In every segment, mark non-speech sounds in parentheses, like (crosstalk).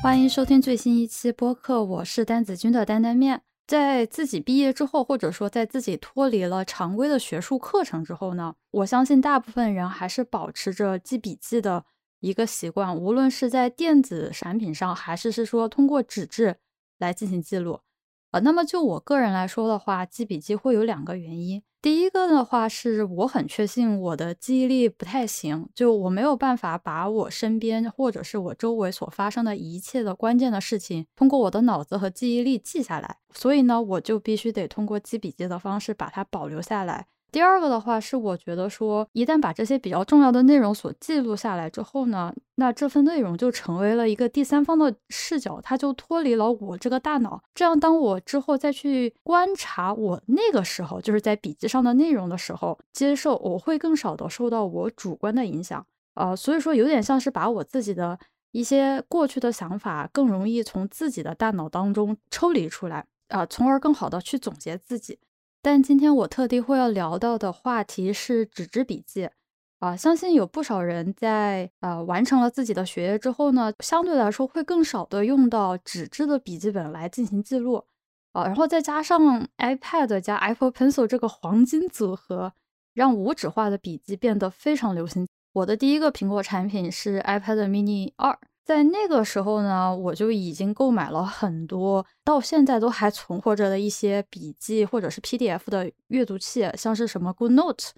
欢迎收听最新一期播客，我是丹子君的担担面。在自己毕业之后，或者说在自己脱离了常规的学术课程之后呢，我相信大部分人还是保持着记笔记的一个习惯，无论是在电子产品上，还是是说通过纸质来进行记录。呃，那么就我个人来说的话，记笔记会有两个原因。第一个的话是我很确信我的记忆力不太行，就我没有办法把我身边或者是我周围所发生的一切的关键的事情，通过我的脑子和记忆力记下来，所以呢，我就必须得通过记笔记的方式把它保留下来。第二个的话是，我觉得说，一旦把这些比较重要的内容所记录下来之后呢，那这份内容就成为了一个第三方的视角，它就脱离了我这个大脑。这样，当我之后再去观察我那个时候就是在笔记上的内容的时候，接受我会更少的受到我主观的影响。呃，所以说有点像是把我自己的一些过去的想法更容易从自己的大脑当中抽离出来啊，从而更好的去总结自己。但今天我特地会要聊到的话题是纸质笔记，啊，相信有不少人在呃完成了自己的学业之后呢，相对来说会更少的用到纸质的笔记本来进行记录，啊，然后再加上 iPad 加 Apple Pencil 这个黄金组合，让无纸化的笔记变得非常流行。我的第一个苹果产品是 iPad Mini 二。在那个时候呢，我就已经购买了很多到现在都还存活着的一些笔记或者是 PDF 的阅读器，像是什么 Good Note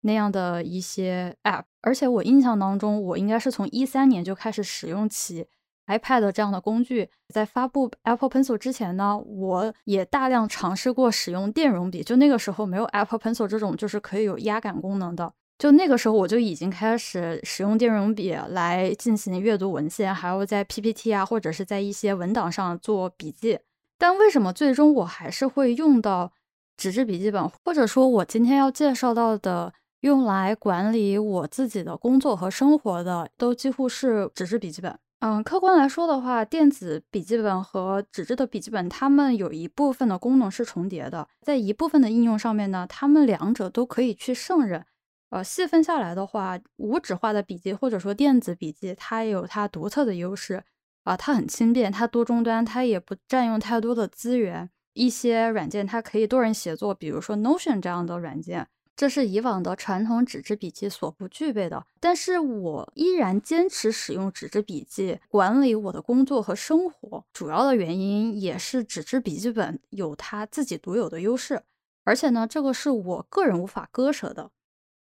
那样的一些 App。而且我印象当中，我应该是从一三年就开始使用起 iPad 这样的工具。在发布 Apple Pencil 之前呢，我也大量尝试过使用电容笔。就那个时候没有 Apple Pencil 这种就是可以有压感功能的。就那个时候，我就已经开始使用电容笔来进行阅读文献，还有在 PPT 啊，或者是在一些文档上做笔记。但为什么最终我还是会用到纸质笔记本，或者说我今天要介绍到的用来管理我自己的工作和生活的，都几乎是纸质笔记本。嗯，客观来说的话，电子笔记本和纸质的笔记本，它们有一部分的功能是重叠的，在一部分的应用上面呢，它们两者都可以去胜任。呃，细分下来的话，无纸化的笔记或者说电子笔记，它有它独特的优势啊，它很轻便，它多终端，它也不占用太多的资源。一些软件它可以多人协作，比如说 Notion 这样的软件，这是以往的传统纸质笔记所不具备的。但是我依然坚持使用纸质笔记管理我的工作和生活，主要的原因也是纸质笔记本有它自己独有的优势，而且呢，这个是我个人无法割舍的。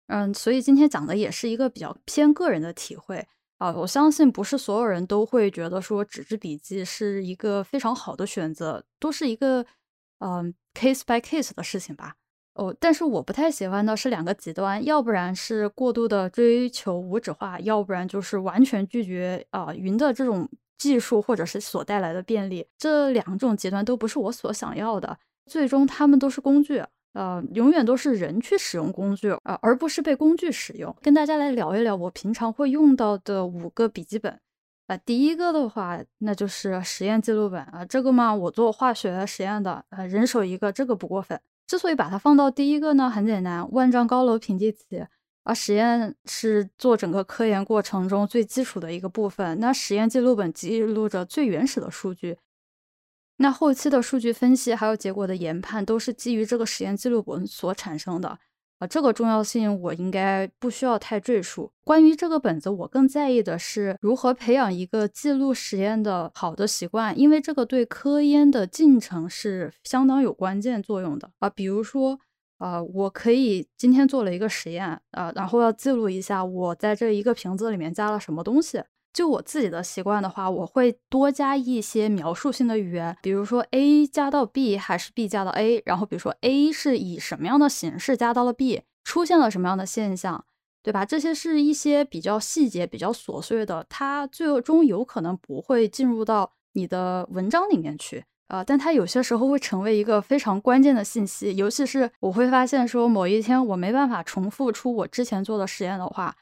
嗯，所以今天讲的也是一个比较偏个人的体会啊。我相信不是所有人都会觉得说纸质笔记是一个非常好的选择，都是一个嗯 case by case 的事情吧。哦，但是我不太喜欢的是两个极端，要不然是过度的追求无纸化，要不然就是完全拒绝啊云的这种技术或者是所带来的便利。这两种极端都不是我所想要的，最终他们都是工具。呃，永远都是人去使用工具啊，而不是被工具使用。跟大家来聊一聊我平常会用到的五个笔记本啊。第一个的话，那就是实验记录本啊。这个嘛，我做化学实验的，呃，人手一个，这个不过分。之所以把它放到第一个呢，很简单，万丈高楼平地起啊。实验是做整个科研过程中最基础的一个部分，那实验记录本记录着最原始的数据。那后期的数据分析还有结果的研判都是基于这个实验记录本所产生的啊，这个重要性我应该不需要太赘述。关于这个本子，我更在意的是如何培养一个记录实验的好的习惯，因为这个对科研的进程是相当有关键作用的啊。比如说，呃，我可以今天做了一个实验啊，然后要记录一下我在这一个瓶子里面加了什么东西。就我自己的习惯的话，我会多加一些描述性的语言，比如说 A 加到 B 还是 B 加到 A，然后比如说 A 是以什么样的形式加到了 B，出现了什么样的现象，对吧？这些是一些比较细节、比较琐碎的，它最终有可能不会进入到你的文章里面去啊，但它有些时候会成为一个非常关键的信息，尤其是我会发现说某一天我没办法重复出我之前做的实验的话。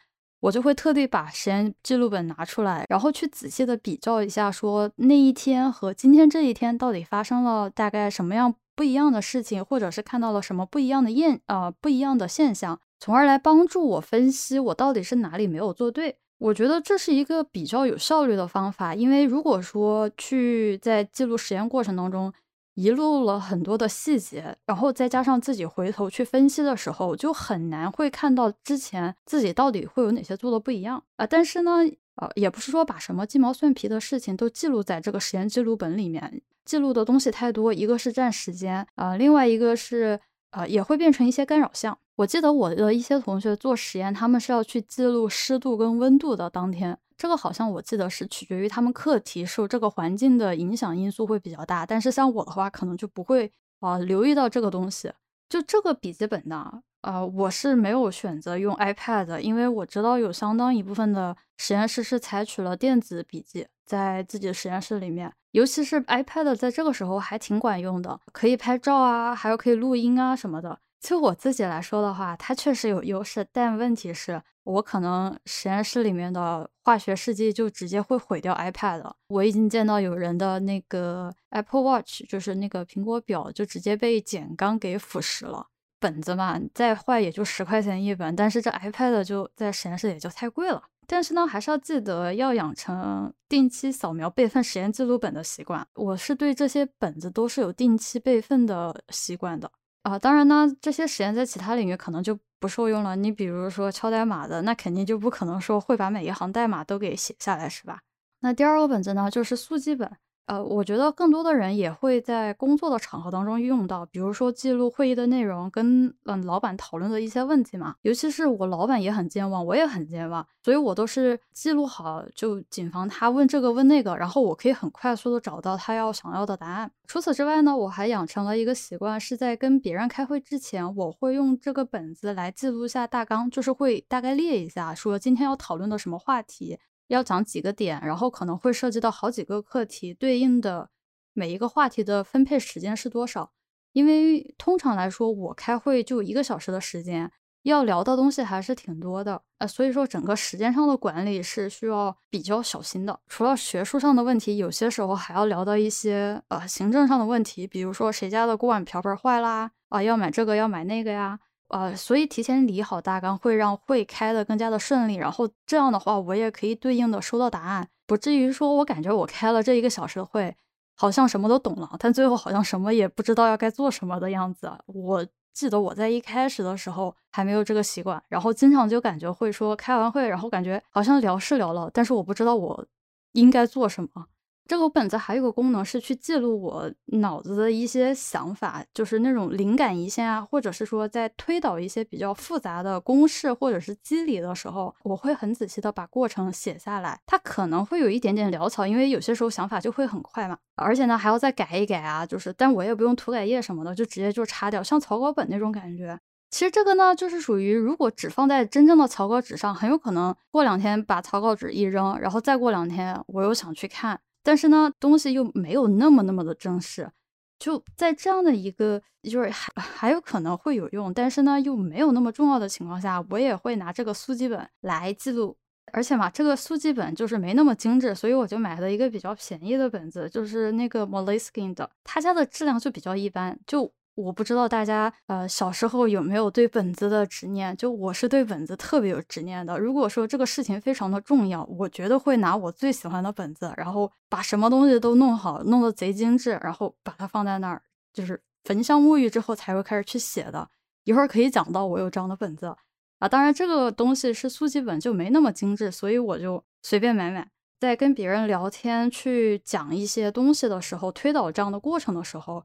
我就会特地把实验记录本拿出来，然后去仔细的比较一下，说那一天和今天这一天到底发生了大概什么样不一样的事情，或者是看到了什么不一样的现呃不一样的现象，从而来帮助我分析我到底是哪里没有做对。我觉得这是一个比较有效率的方法，因为如果说去在记录实验过程当中遗漏了很多的细节，然后再加上自己回头去分析的时候，就很难会看到之前自己到底会有哪些做的不一样啊。但是呢，呃，也不是说把什么鸡毛蒜皮的事情都记录在这个实验记录本里面，记录的东西太多，一个是占时间啊，另外一个是呃也会变成一些干扰项。我记得我的一些同学做实验，他们是要去记录湿度跟温度的当天，这个好像我记得是取决于他们课题受这个环境的影响因素会比较大，但是像我的话，可能就不会啊留意到这个东西。就这个笔记本呢，呃，我是没有选择用 iPad，的因为我知道有相当一部分的实验室是采取了电子笔记，在自己的实验室里面，尤其是 iPad 在这个时候还挺管用的，可以拍照啊，还有可以录音啊什么的。就我自己来说的话，它确实有优势，但问题是，我可能实验室里面的化学试剂就直接会毁掉 iPad。我已经见到有人的那个 Apple Watch，就是那个苹果表，就直接被碱钢给腐蚀了。本子嘛，再坏也就十块钱一本，但是这 iPad 就在实验室也就太贵了。但是呢，还是要记得要养成定期扫描备份实验记录本的习惯。我是对这些本子都是有定期备份的习惯的。啊，当然呢，这些实验在其他领域可能就不受用了。你比如说敲代码的，那肯定就不可能说会把每一行代码都给写下来，是吧？那第二个本子呢，就是速记本。呃，我觉得更多的人也会在工作的场合当中用到，比如说记录会议的内容，跟嗯老板讨论的一些问题嘛。尤其是我老板也很健忘，我也很健忘，所以我都是记录好，就谨防他问这个问那个，然后我可以很快速的找到他要想要的答案。除此之外呢，我还养成了一个习惯，是在跟别人开会之前，我会用这个本子来记录一下大纲，就是会大概列一下，说今天要讨论的什么话题。要讲几个点，然后可能会涉及到好几个课题，对应的每一个话题的分配时间是多少？因为通常来说，我开会就一个小时的时间，要聊的东西还是挺多的，呃，所以说整个时间上的管理是需要比较小心的。除了学术上的问题，有些时候还要聊到一些呃行政上的问题，比如说谁家的锅碗瓢盆坏啦，啊，要买这个要买那个呀。呃，所以提前理好大纲会让会开的更加的顺利，然后这样的话，我也可以对应的收到答案，不至于说我感觉我开了这一个小时的会，好像什么都懂了，但最后好像什么也不知道要该做什么的样子。我记得我在一开始的时候还没有这个习惯，然后经常就感觉会说开完会，然后感觉好像聊是聊了，但是我不知道我应该做什么。这个本子还有个功能是去记录我脑子的一些想法，就是那种灵感一现啊，或者是说在推导一些比较复杂的公式或者是机理的时候，我会很仔细的把过程写下来。它可能会有一点点潦草，因为有些时候想法就会很快嘛，而且呢还要再改一改啊，就是但我也不用涂改液什么的，就直接就擦掉，像草稿本那种感觉。其实这个呢，就是属于如果只放在真正的草稿纸上，很有可能过两天把草稿纸一扔，然后再过两天我又想去看。但是呢，东西又没有那么那么的正式，就在这样的一个就是还还有可能会有用，但是呢又没有那么重要的情况下，我也会拿这个速记本来记录。而且嘛，这个速记本就是没那么精致，所以我就买了一个比较便宜的本子，就是那个 Moleskine 的，他家的质量就比较一般，就。我不知道大家呃小时候有没有对本子的执念，就我是对本子特别有执念的。如果说这个事情非常的重要，我觉得会拿我最喜欢的本子，然后把什么东西都弄好，弄得贼精致，然后把它放在那儿，就是焚香沐浴之后才会开始去写的。一会儿可以讲到我有这样的本子啊，当然这个东西是速记本，就没那么精致，所以我就随便买买。在跟别人聊天去讲一些东西的时候，推导这样的过程的时候。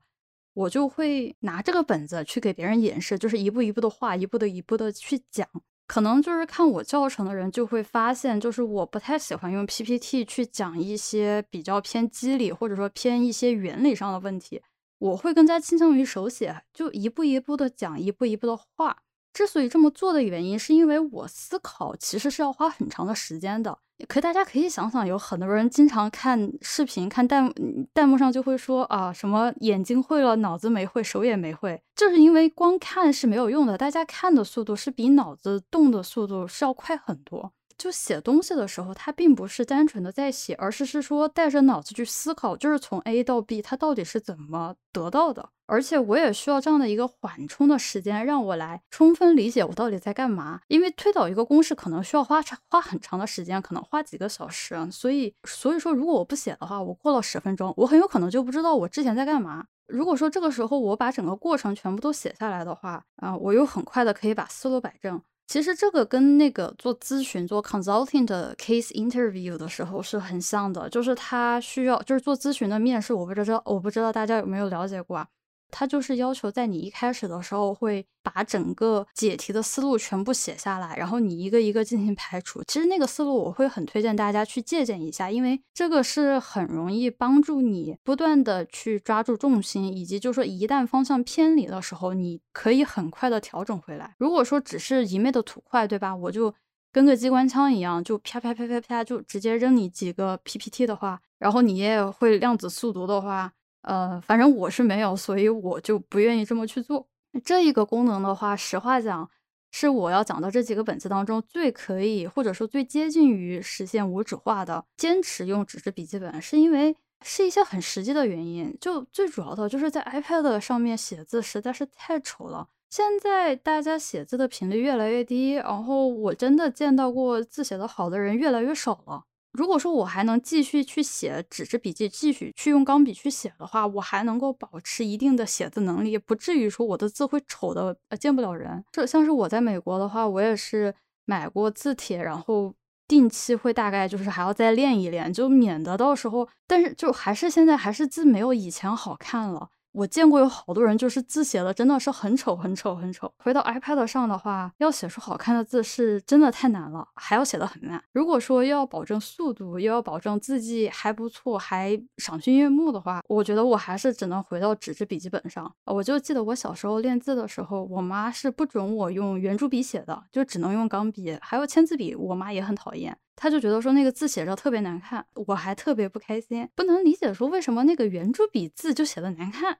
我就会拿这个本子去给别人演示，就是一步一步的画，一步的一步的去讲。可能就是看我教程的人就会发现，就是我不太喜欢用 PPT 去讲一些比较偏机理或者说偏一些原理上的问题。我会更加倾向于手写，就一步一步的讲，一步一步的画。之所以这么做的原因，是因为我思考其实是要花很长的时间的。可大家可以想想，有很多人经常看视频、看弹弹幕上就会说啊，什么眼睛会了，脑子没会，手也没会，就是因为光看是没有用的。大家看的速度是比脑子动的速度是要快很多。就写东西的时候，它并不是单纯的在写，而是是说带着脑子去思考，就是从 A 到 B，它到底是怎么得到的。而且我也需要这样的一个缓冲的时间，让我来充分理解我到底在干嘛。因为推导一个公式可能需要花长花很长的时间，可能花几个小时。所以，所以说如果我不写的话，我过了十分钟，我很有可能就不知道我之前在干嘛。如果说这个时候我把整个过程全部都写下来的话，啊，我又很快的可以把思路摆正。其实这个跟那个做咨询、做 consulting 的 case interview 的时候是很像的，就是他需要，就是做咨询的面试，我不知道，我不知道大家有没有了解过啊？他就是要求在你一开始的时候会把整个解题的思路全部写下来，然后你一个一个进行排除。其实那个思路我会很推荐大家去借鉴一下，因为这个是很容易帮助你不断的去抓住重心，以及就是说一旦方向偏离的时候，你可以很快的调整回来。如果说只是一昧的图快，对吧？我就跟个机关枪一样，就啪啪啪啪啪就直接扔你几个 PPT 的话，然后你也会量子速读的话。呃，反正我是没有，所以我就不愿意这么去做。这一个功能的话，实话讲，是我要讲的这几个本子当中最可以，或者说最接近于实现无纸化的。坚持用纸质笔记本，是因为是一些很实际的原因。就最主要的就是在 iPad 上面写字实在是太丑了。现在大家写字的频率越来越低，然后我真的见到过字写的好的人越来越少了。如果说我还能继续去写纸质笔记，继续去用钢笔去写的话，我还能够保持一定的写字能力，不至于说我的字会丑的呃见不了人。这像是我在美国的话，我也是买过字帖，然后定期会大概就是还要再练一练，就免得到时候，但是就还是现在还是字没有以前好看了。我见过有好多人，就是字写的真的是很丑很丑很丑。回到 iPad 上的话，要写出好看的字是真的太难了，还要写的很慢。如果说又要保证速度，又要保证字迹还不错，还赏心悦目的话，我觉得我还是只能回到纸质笔记本上。我就记得我小时候练字的时候，我妈是不准我用圆珠笔写的，就只能用钢笔，还有签字笔，我妈也很讨厌。他就觉得说那个字写着特别难看，我还特别不开心，不能理解说为什么那个圆珠笔字就写的难看，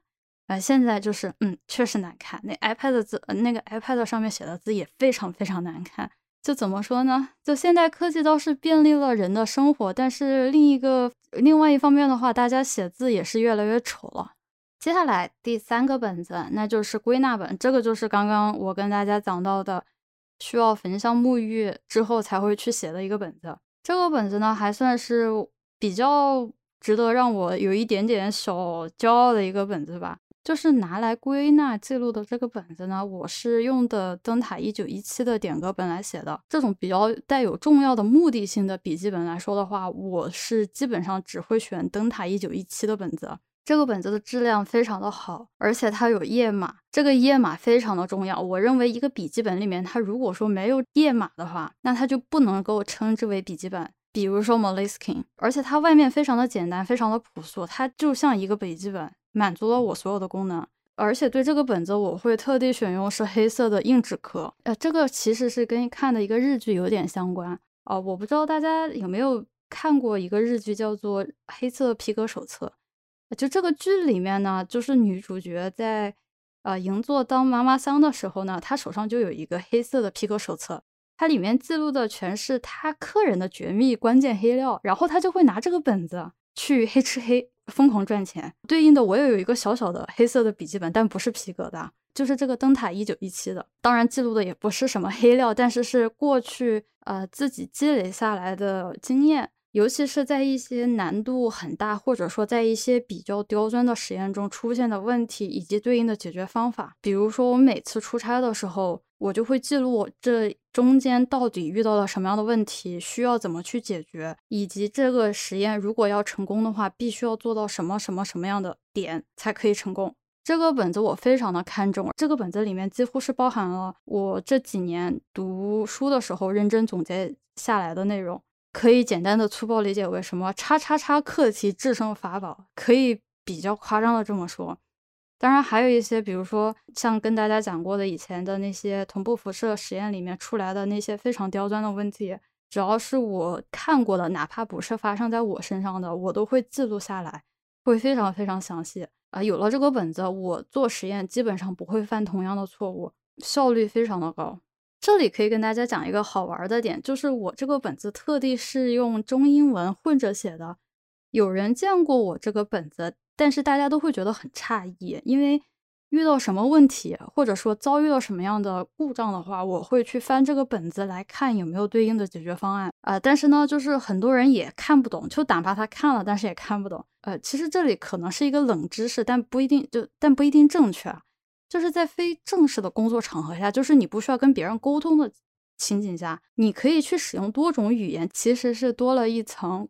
啊，现在就是嗯，确实难看。那 iPad 字，那个 iPad 上面写的字也非常非常难看。就怎么说呢？就现代科技倒是便利了人的生活，但是另一个另外一方面的话，大家写字也是越来越丑了。接下来第三个本子，那就是归纳本，这个就是刚刚我跟大家讲到的。需要焚香沐浴之后才会去写的一个本子，这个本子呢还算是比较值得让我有一点点小骄傲的一个本子吧。就是拿来归纳记录的这个本子呢，我是用的灯塔一九一七的点歌本来写的。这种比较带有重要的目的性的笔记本来说的话，我是基本上只会选灯塔一九一七的本子。这个本子的质量非常的好，而且它有页码，这个页码非常的重要。我认为一个笔记本里面，它如果说没有页码的话，那它就不能够称之为笔记本。比如说 Moleskin，而且它外面非常的简单，非常的朴素，它就像一个笔记本，满足了我所有的功能。而且对这个本子，我会特地选用是黑色的硬纸壳。呃，这个其实是跟看的一个日剧有点相关哦。我不知道大家有没有看过一个日剧，叫做《黑色皮革手册》。就这个剧里面呢，就是女主角在呃银座当妈妈桑的时候呢，她手上就有一个黑色的皮革手册，它里面记录的全是她客人的绝密关键黑料，然后她就会拿这个本子去黑吃黑，疯狂赚钱。对应的，我也有一个小小的黑色的笔记本，但不是皮革的，就是这个灯塔一九一七的，当然记录的也不是什么黑料，但是是过去呃自己积累下来的经验。尤其是在一些难度很大，或者说在一些比较刁钻的实验中出现的问题，以及对应的解决方法。比如说，我每次出差的时候，我就会记录这中间到底遇到了什么样的问题，需要怎么去解决，以及这个实验如果要成功的话，必须要做到什么什么什么样的点才可以成功。这个本子我非常的看重，这个本子里面几乎是包含了我这几年读书的时候认真总结下来的内容。可以简单的粗暴理解为什么叉叉叉课题制胜法宝，可以比较夸张的这么说。当然还有一些，比如说像跟大家讲过的以前的那些同步辐射实验里面出来的那些非常刁钻的问题，只要是我看过的，哪怕不是发生在我身上的，我都会记录下来，会非常非常详细啊。有了这个本子，我做实验基本上不会犯同样的错误，效率非常的高。这里可以跟大家讲一个好玩的点，就是我这个本子特地是用中英文混着写的。有人见过我这个本子，但是大家都会觉得很诧异，因为遇到什么问题，或者说遭遇到什么样的故障的话，我会去翻这个本子来看有没有对应的解决方案啊。但是呢，就是很多人也看不懂，就哪怕他看了，但是也看不懂。呃，其实这里可能是一个冷知识，但不一定就但不一定正确。啊就是在非正式的工作场合下，就是你不需要跟别人沟通的情景下，你可以去使用多种语言，其实是多了一层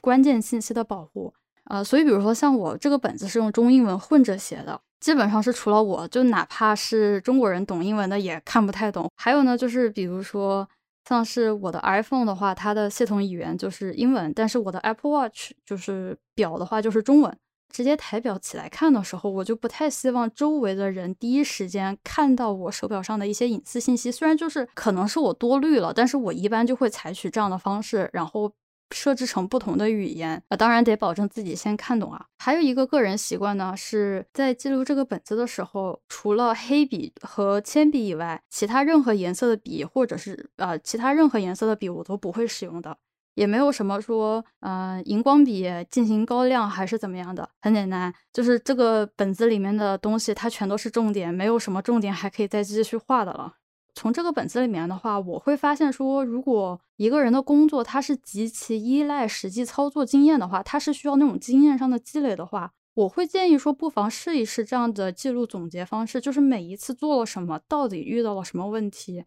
关键信息的保护。呃，所以比如说像我这个本子是用中英文混着写的，基本上是除了我就哪怕是中国人懂英文的也看不太懂。还有呢，就是比如说像是我的 iPhone 的话，它的系统语言就是英文，但是我的 Apple Watch 就是表的话就是中文。直接抬表起来看的时候，我就不太希望周围的人第一时间看到我手表上的一些隐私信息。虽然就是可能是我多虑了，但是我一般就会采取这样的方式，然后设置成不同的语言。啊，当然得保证自己先看懂啊。还有一个个人习惯呢，是在记录这个本子的时候，除了黑笔和铅笔以外，其他任何颜色的笔或者是呃其他任何颜色的笔我都不会使用的。也没有什么说，嗯，荧光笔进行高亮还是怎么样的，很简单，就是这个本子里面的东西，它全都是重点，没有什么重点还可以再继续画的了。从这个本子里面的话，我会发现说，如果一个人的工作他是极其依赖实际操作经验的话，他是需要那种经验上的积累的话，我会建议说，不妨试一试这样的记录总结方式，就是每一次做了什么，到底遇到了什么问题，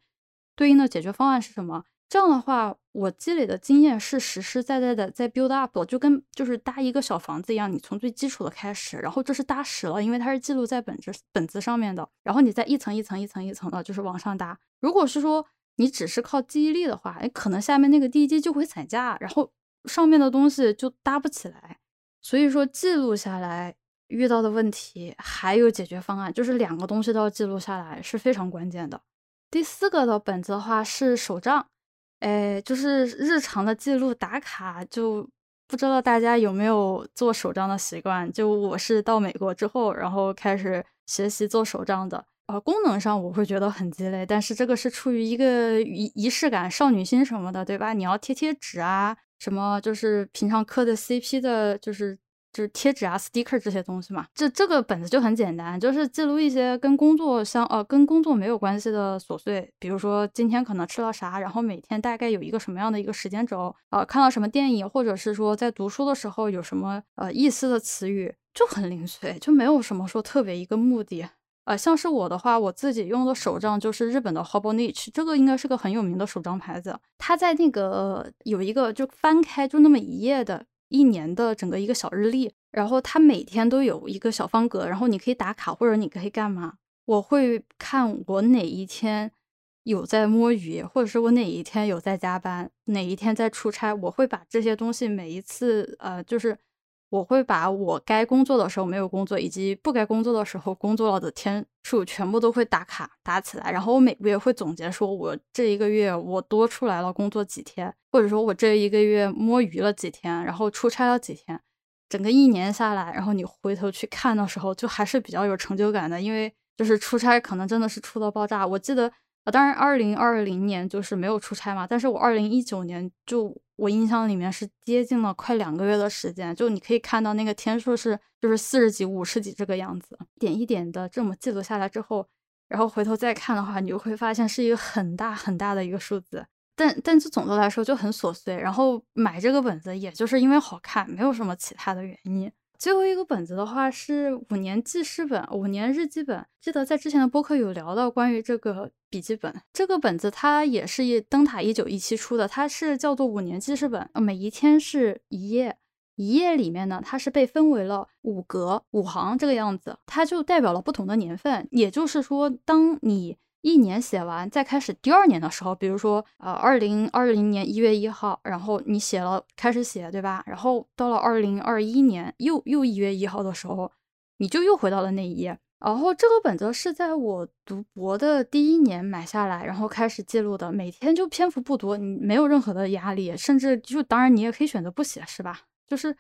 对应的解决方案是什么。这样的话，我积累的经验是实实在在的在 build up，就跟就是搭一个小房子一样，你从最基础的开始，然后这是搭实了，因为它是记录在本子本子上面的，然后你再一层一层一层一层的，就是往上搭。如果是说你只是靠记忆力的话，哎，可能下面那个地基就会散架，然后上面的东西就搭不起来。所以说记录下来遇到的问题还有解决方案，就是两个东西都要记录下来是非常关键的。第四个的本子的话是手账。哎，就是日常的记录打卡，就不知道大家有没有做手账的习惯。就我是到美国之后，然后开始学习做手账的。呃，功能上我会觉得很鸡肋，但是这个是出于一个仪仪式感、少女心什么的，对吧？你要贴贴纸啊，什么就是平常磕的 CP 的，就是。就是贴纸啊、sticker 这些东西嘛，这这个本子就很简单，就是记录一些跟工作相呃跟工作没有关系的琐碎，比如说今天可能吃了啥，然后每天大概有一个什么样的一个时间轴，呃看到什么电影，或者是说在读书的时候有什么呃意思的词语，就很零碎，就没有什么说特别一个目的。呃，像是我的话，我自己用的手账就是日本的 Hobonichi，这个应该是个很有名的手账牌子，它在那个有一个就翻开就那么一页的。一年的整个一个小日历，然后它每天都有一个小方格，然后你可以打卡或者你可以干嘛？我会看我哪一天有在摸鱼，或者是我哪一天有在加班，哪一天在出差，我会把这些东西每一次呃，就是。我会把我该工作的时候没有工作，以及不该工作的时候工作了的天数全部都会打卡打起来。然后我每个月会总结，说我这一个月我多出来了工作几天，或者说我这一个月摸鱼了几天，然后出差了几天。整个一年下来，然后你回头去看的时候，就还是比较有成就感的，因为就是出差可能真的是出到爆炸。我记得。当然，二零二零年就是没有出差嘛，但是我二零一九年就我印象里面是接近了快两个月的时间，就你可以看到那个天数是就是四十几、五十几这个样子，一点一点的这么记录下来之后，然后回头再看的话，你就会发现是一个很大很大的一个数字，但但是总的来说就很琐碎，然后买这个本子也就是因为好看，没有什么其他的原因。最后一个本子的话是五年记事本、五年日记本。记得在之前的播客有聊到关于这个笔记本，这个本子它也是一灯塔一九一七出的，它是叫做五年记事本，每一天是一页，一页里面呢它是被分为了五格、五行这个样子，它就代表了不同的年份。也就是说，当你一年写完，再开始第二年的时候，比如说，呃，二零二零年一月一号，然后你写了，开始写，对吧？然后到了二零二一年又又一月一号的时候，你就又回到了那一页。然后这个本子是在我读博的第一年买下来，然后开始记录的。每天就篇幅不多，你没有任何的压力，甚至就当然你也可以选择不写，是吧？就是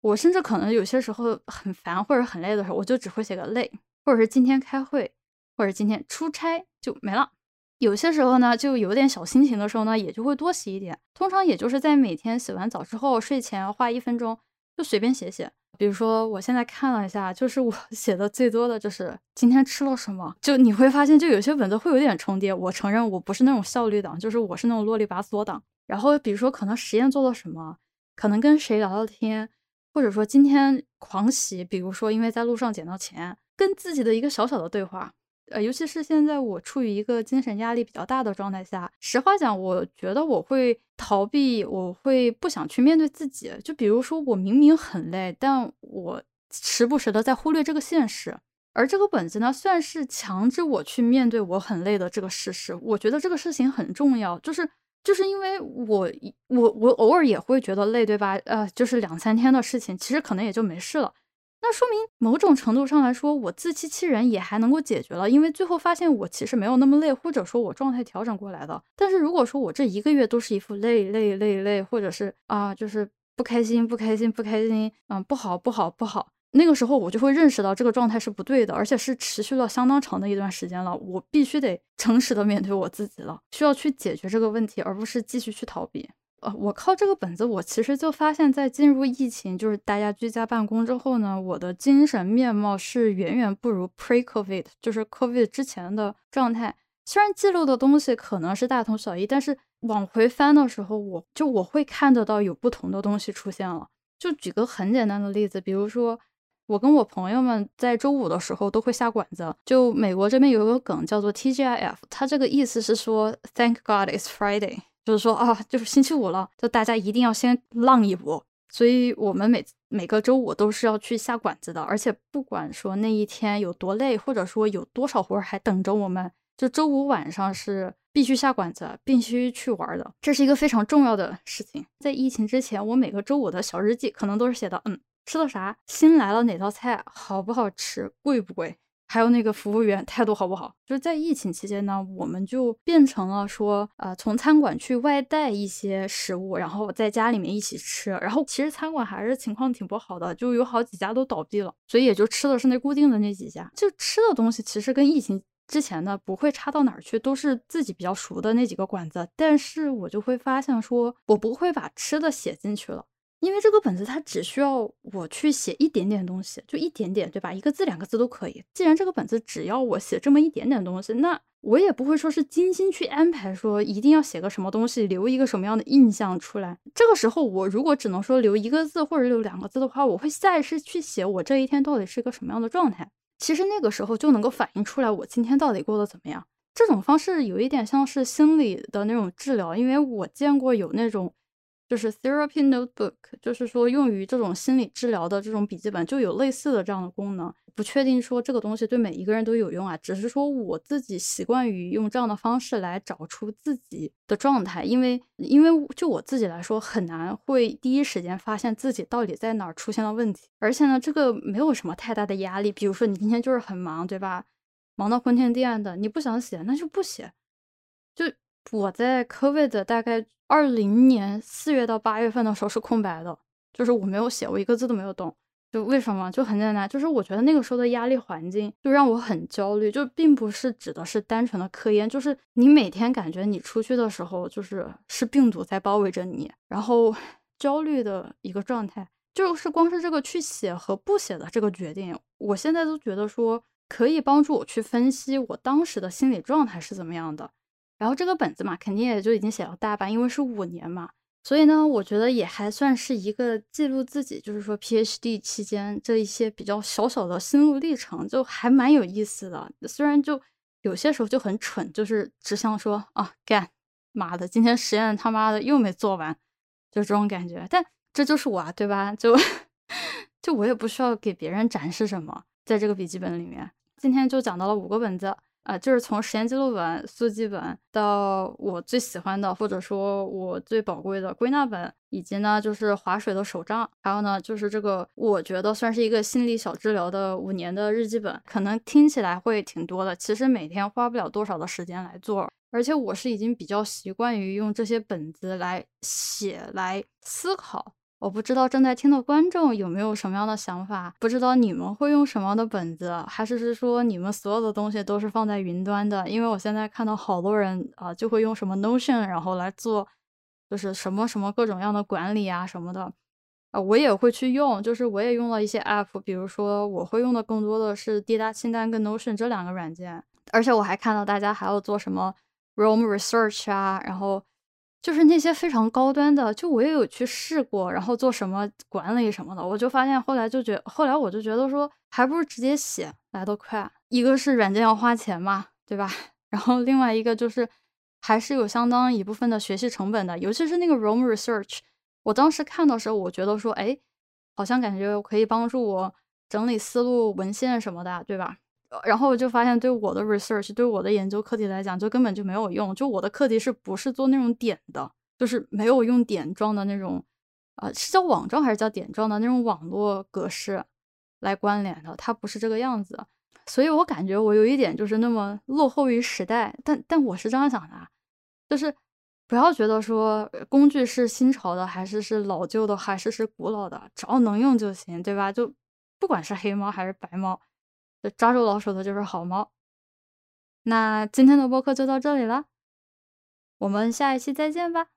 我甚至可能有些时候很烦或者很累的时候，我就只会写个累，或者是今天开会。或者今天出差就没了，有些时候呢，就有点小心情的时候呢，也就会多写一点。通常也就是在每天洗完澡之后，睡前花一分钟就随便写写。比如说，我现在看了一下，就是我 (laughs) 写的最多的就是今天吃了什么。就你会发现，就有些本子会有点重叠。我承认我不是那种效率党，就是我是那种啰里吧嗦党。然后比如说，可能实验做了什么，可能跟谁聊聊天，或者说今天狂喜，比如说因为在路上捡到钱，跟自己的一个小小的对话。呃，尤其是现在我处于一个精神压力比较大的状态下，实话讲，我觉得我会逃避，我会不想去面对自己。就比如说，我明明很累，但我时不时的在忽略这个现实。而这个本子呢，算是强制我去面对我很累的这个事实。我觉得这个事情很重要，就是就是因为我我我偶尔也会觉得累，对吧？呃，就是两三天的事情，其实可能也就没事了。那说明某种程度上来说，我自欺欺人也还能够解决了，因为最后发现我其实没有那么累，或者说我状态调整过来的。但是如果说我这一个月都是一副累累累累，或者是啊，就是不开心不开心不开心，嗯，不好不好不好，那个时候我就会认识到这个状态是不对的，而且是持续了相当长的一段时间了。我必须得诚实的面对我自己了，需要去解决这个问题，而不是继续去逃避。呃，我靠这个本子，我其实就发现，在进入疫情，就是大家居家办公之后呢，我的精神面貌是远远不如 pre-COVID，就是 COVID 之前的状态。虽然记录的东西可能是大同小异，但是往回翻的时候，我就我会看得到有不同的东西出现了。就举个很简单的例子，比如说，我跟我朋友们在周五的时候都会下馆子。就美国这边有一个梗叫做 TGIF，它这个意思是说 Thank God it's Friday。就是说啊，就是星期五了，就大家一定要先浪一波。所以我们每每个周五都是要去下馆子的，而且不管说那一天有多累，或者说有多少活还等着我们，就周五晚上是必须下馆子，必须去玩的。这是一个非常重要的事情。在疫情之前，我每个周五的小日记可能都是写的，嗯，吃了啥，新来了哪道菜，好不好吃，贵不贵。还有那个服务员态度好不好？就是在疫情期间呢，我们就变成了说，呃，从餐馆去外带一些食物，然后在家里面一起吃。然后其实餐馆还是情况挺不好的，就有好几家都倒闭了，所以也就吃的是那固定的那几家。就吃的东西其实跟疫情之前的不会差到哪儿去，都是自己比较熟的那几个馆子。但是我就会发现说，我不会把吃的写进去了。因为这个本子它只需要我去写一点点东西，就一点点，对吧？一个字两个字都可以。既然这个本子只要我写这么一点点东西，那我也不会说是精心去安排，说一定要写个什么东西，留一个什么样的印象出来。这个时候，我如果只能说留一个字或者留两个字的话，我会下意识去写我这一天到底是一个什么样的状态。其实那个时候就能够反映出来我今天到底过得怎么样。这种方式有一点像是心理的那种治疗，因为我见过有那种。就是 therapy notebook，就是说用于这种心理治疗的这种笔记本，就有类似的这样的功能。不确定说这个东西对每一个人都有用啊，只是说我自己习惯于用这样的方式来找出自己的状态，因为因为就我自己来说，很难会第一时间发现自己到底在哪儿出现了问题。而且呢，这个没有什么太大的压力。比如说你今天就是很忙，对吧？忙到昏天暗的，你不想写，那就不写。我在 COVID 大概。二零年四月到八月份的时候是空白的，就是我没有写，我一个字都没有动。就为什么？就很简单，就是我觉得那个时候的压力环境就让我很焦虑，就并不是指的是单纯的科研，就是你每天感觉你出去的时候，就是是病毒在包围着你，然后 (laughs) 焦虑的一个状态。就是光是这个去写和不写的这个决定，我现在都觉得说可以帮助我去分析我当时的心理状态是怎么样的。然后这个本子嘛，肯定也就已经写了大半，因为是五年嘛，所以呢，我觉得也还算是一个记录自己，就是说 PhD 期间这一些比较小小的心路历程，就还蛮有意思的。虽然就有些时候就很蠢，就是只想说啊干，妈的，今天实验他妈的又没做完，就这种感觉。但这就是我啊，对吧？就 (laughs) 就我也不需要给别人展示什么，在这个笔记本里面，今天就讲到了五个本子。啊，就是从实验记录本、速记本到我最喜欢的，或者说我最宝贵的归纳本，以及呢，就是划水的手账，还有呢，就是这个我觉得算是一个心理小治疗的五年的日记本，可能听起来会挺多的，其实每天花不了多少的时间来做，而且我是已经比较习惯于用这些本子来写、来思考我不知道正在听的观众有没有什么样的想法，不知道你们会用什么样的本子，还是是说你们所有的东西都是放在云端的？因为我现在看到好多人啊，就会用什么 Notion，然后来做，就是什么什么各种样的管理啊什么的，啊，我也会去用，就是我也用了一些 App，比如说我会用的更多的是滴答清单跟 Notion 这两个软件，而且我还看到大家还要做什么 Roam Research 啊，然后。就是那些非常高端的，就我也有去试过，然后做什么管理什么的，我就发现后来就觉，后来我就觉得说，还不如直接写来得快。一个是软件要花钱嘛，对吧？(laughs) 然后另外一个就是还是有相当一部分的学习成本的，尤其是那个 Roam Research，我当时看的时候，我觉得说，哎，好像感觉可以帮助我整理思路、文献什么的，对吧？然后我就发现，对我的 research，对我的研究课题来讲，就根本就没有用。就我的课题是不是做那种点的，就是没有用点状的那种，呃，是叫网状还是叫点状的那种网络格式来关联的，它不是这个样子。所以我感觉我有一点就是那么落后于时代。但但我是这样想的，就是不要觉得说工具是新潮的，还是是老旧的，还是是古老的，只要能用就行，对吧？就不管是黑猫还是白猫。抓住老鼠的就是好猫。那今天的播客就到这里了，我们下一期再见吧。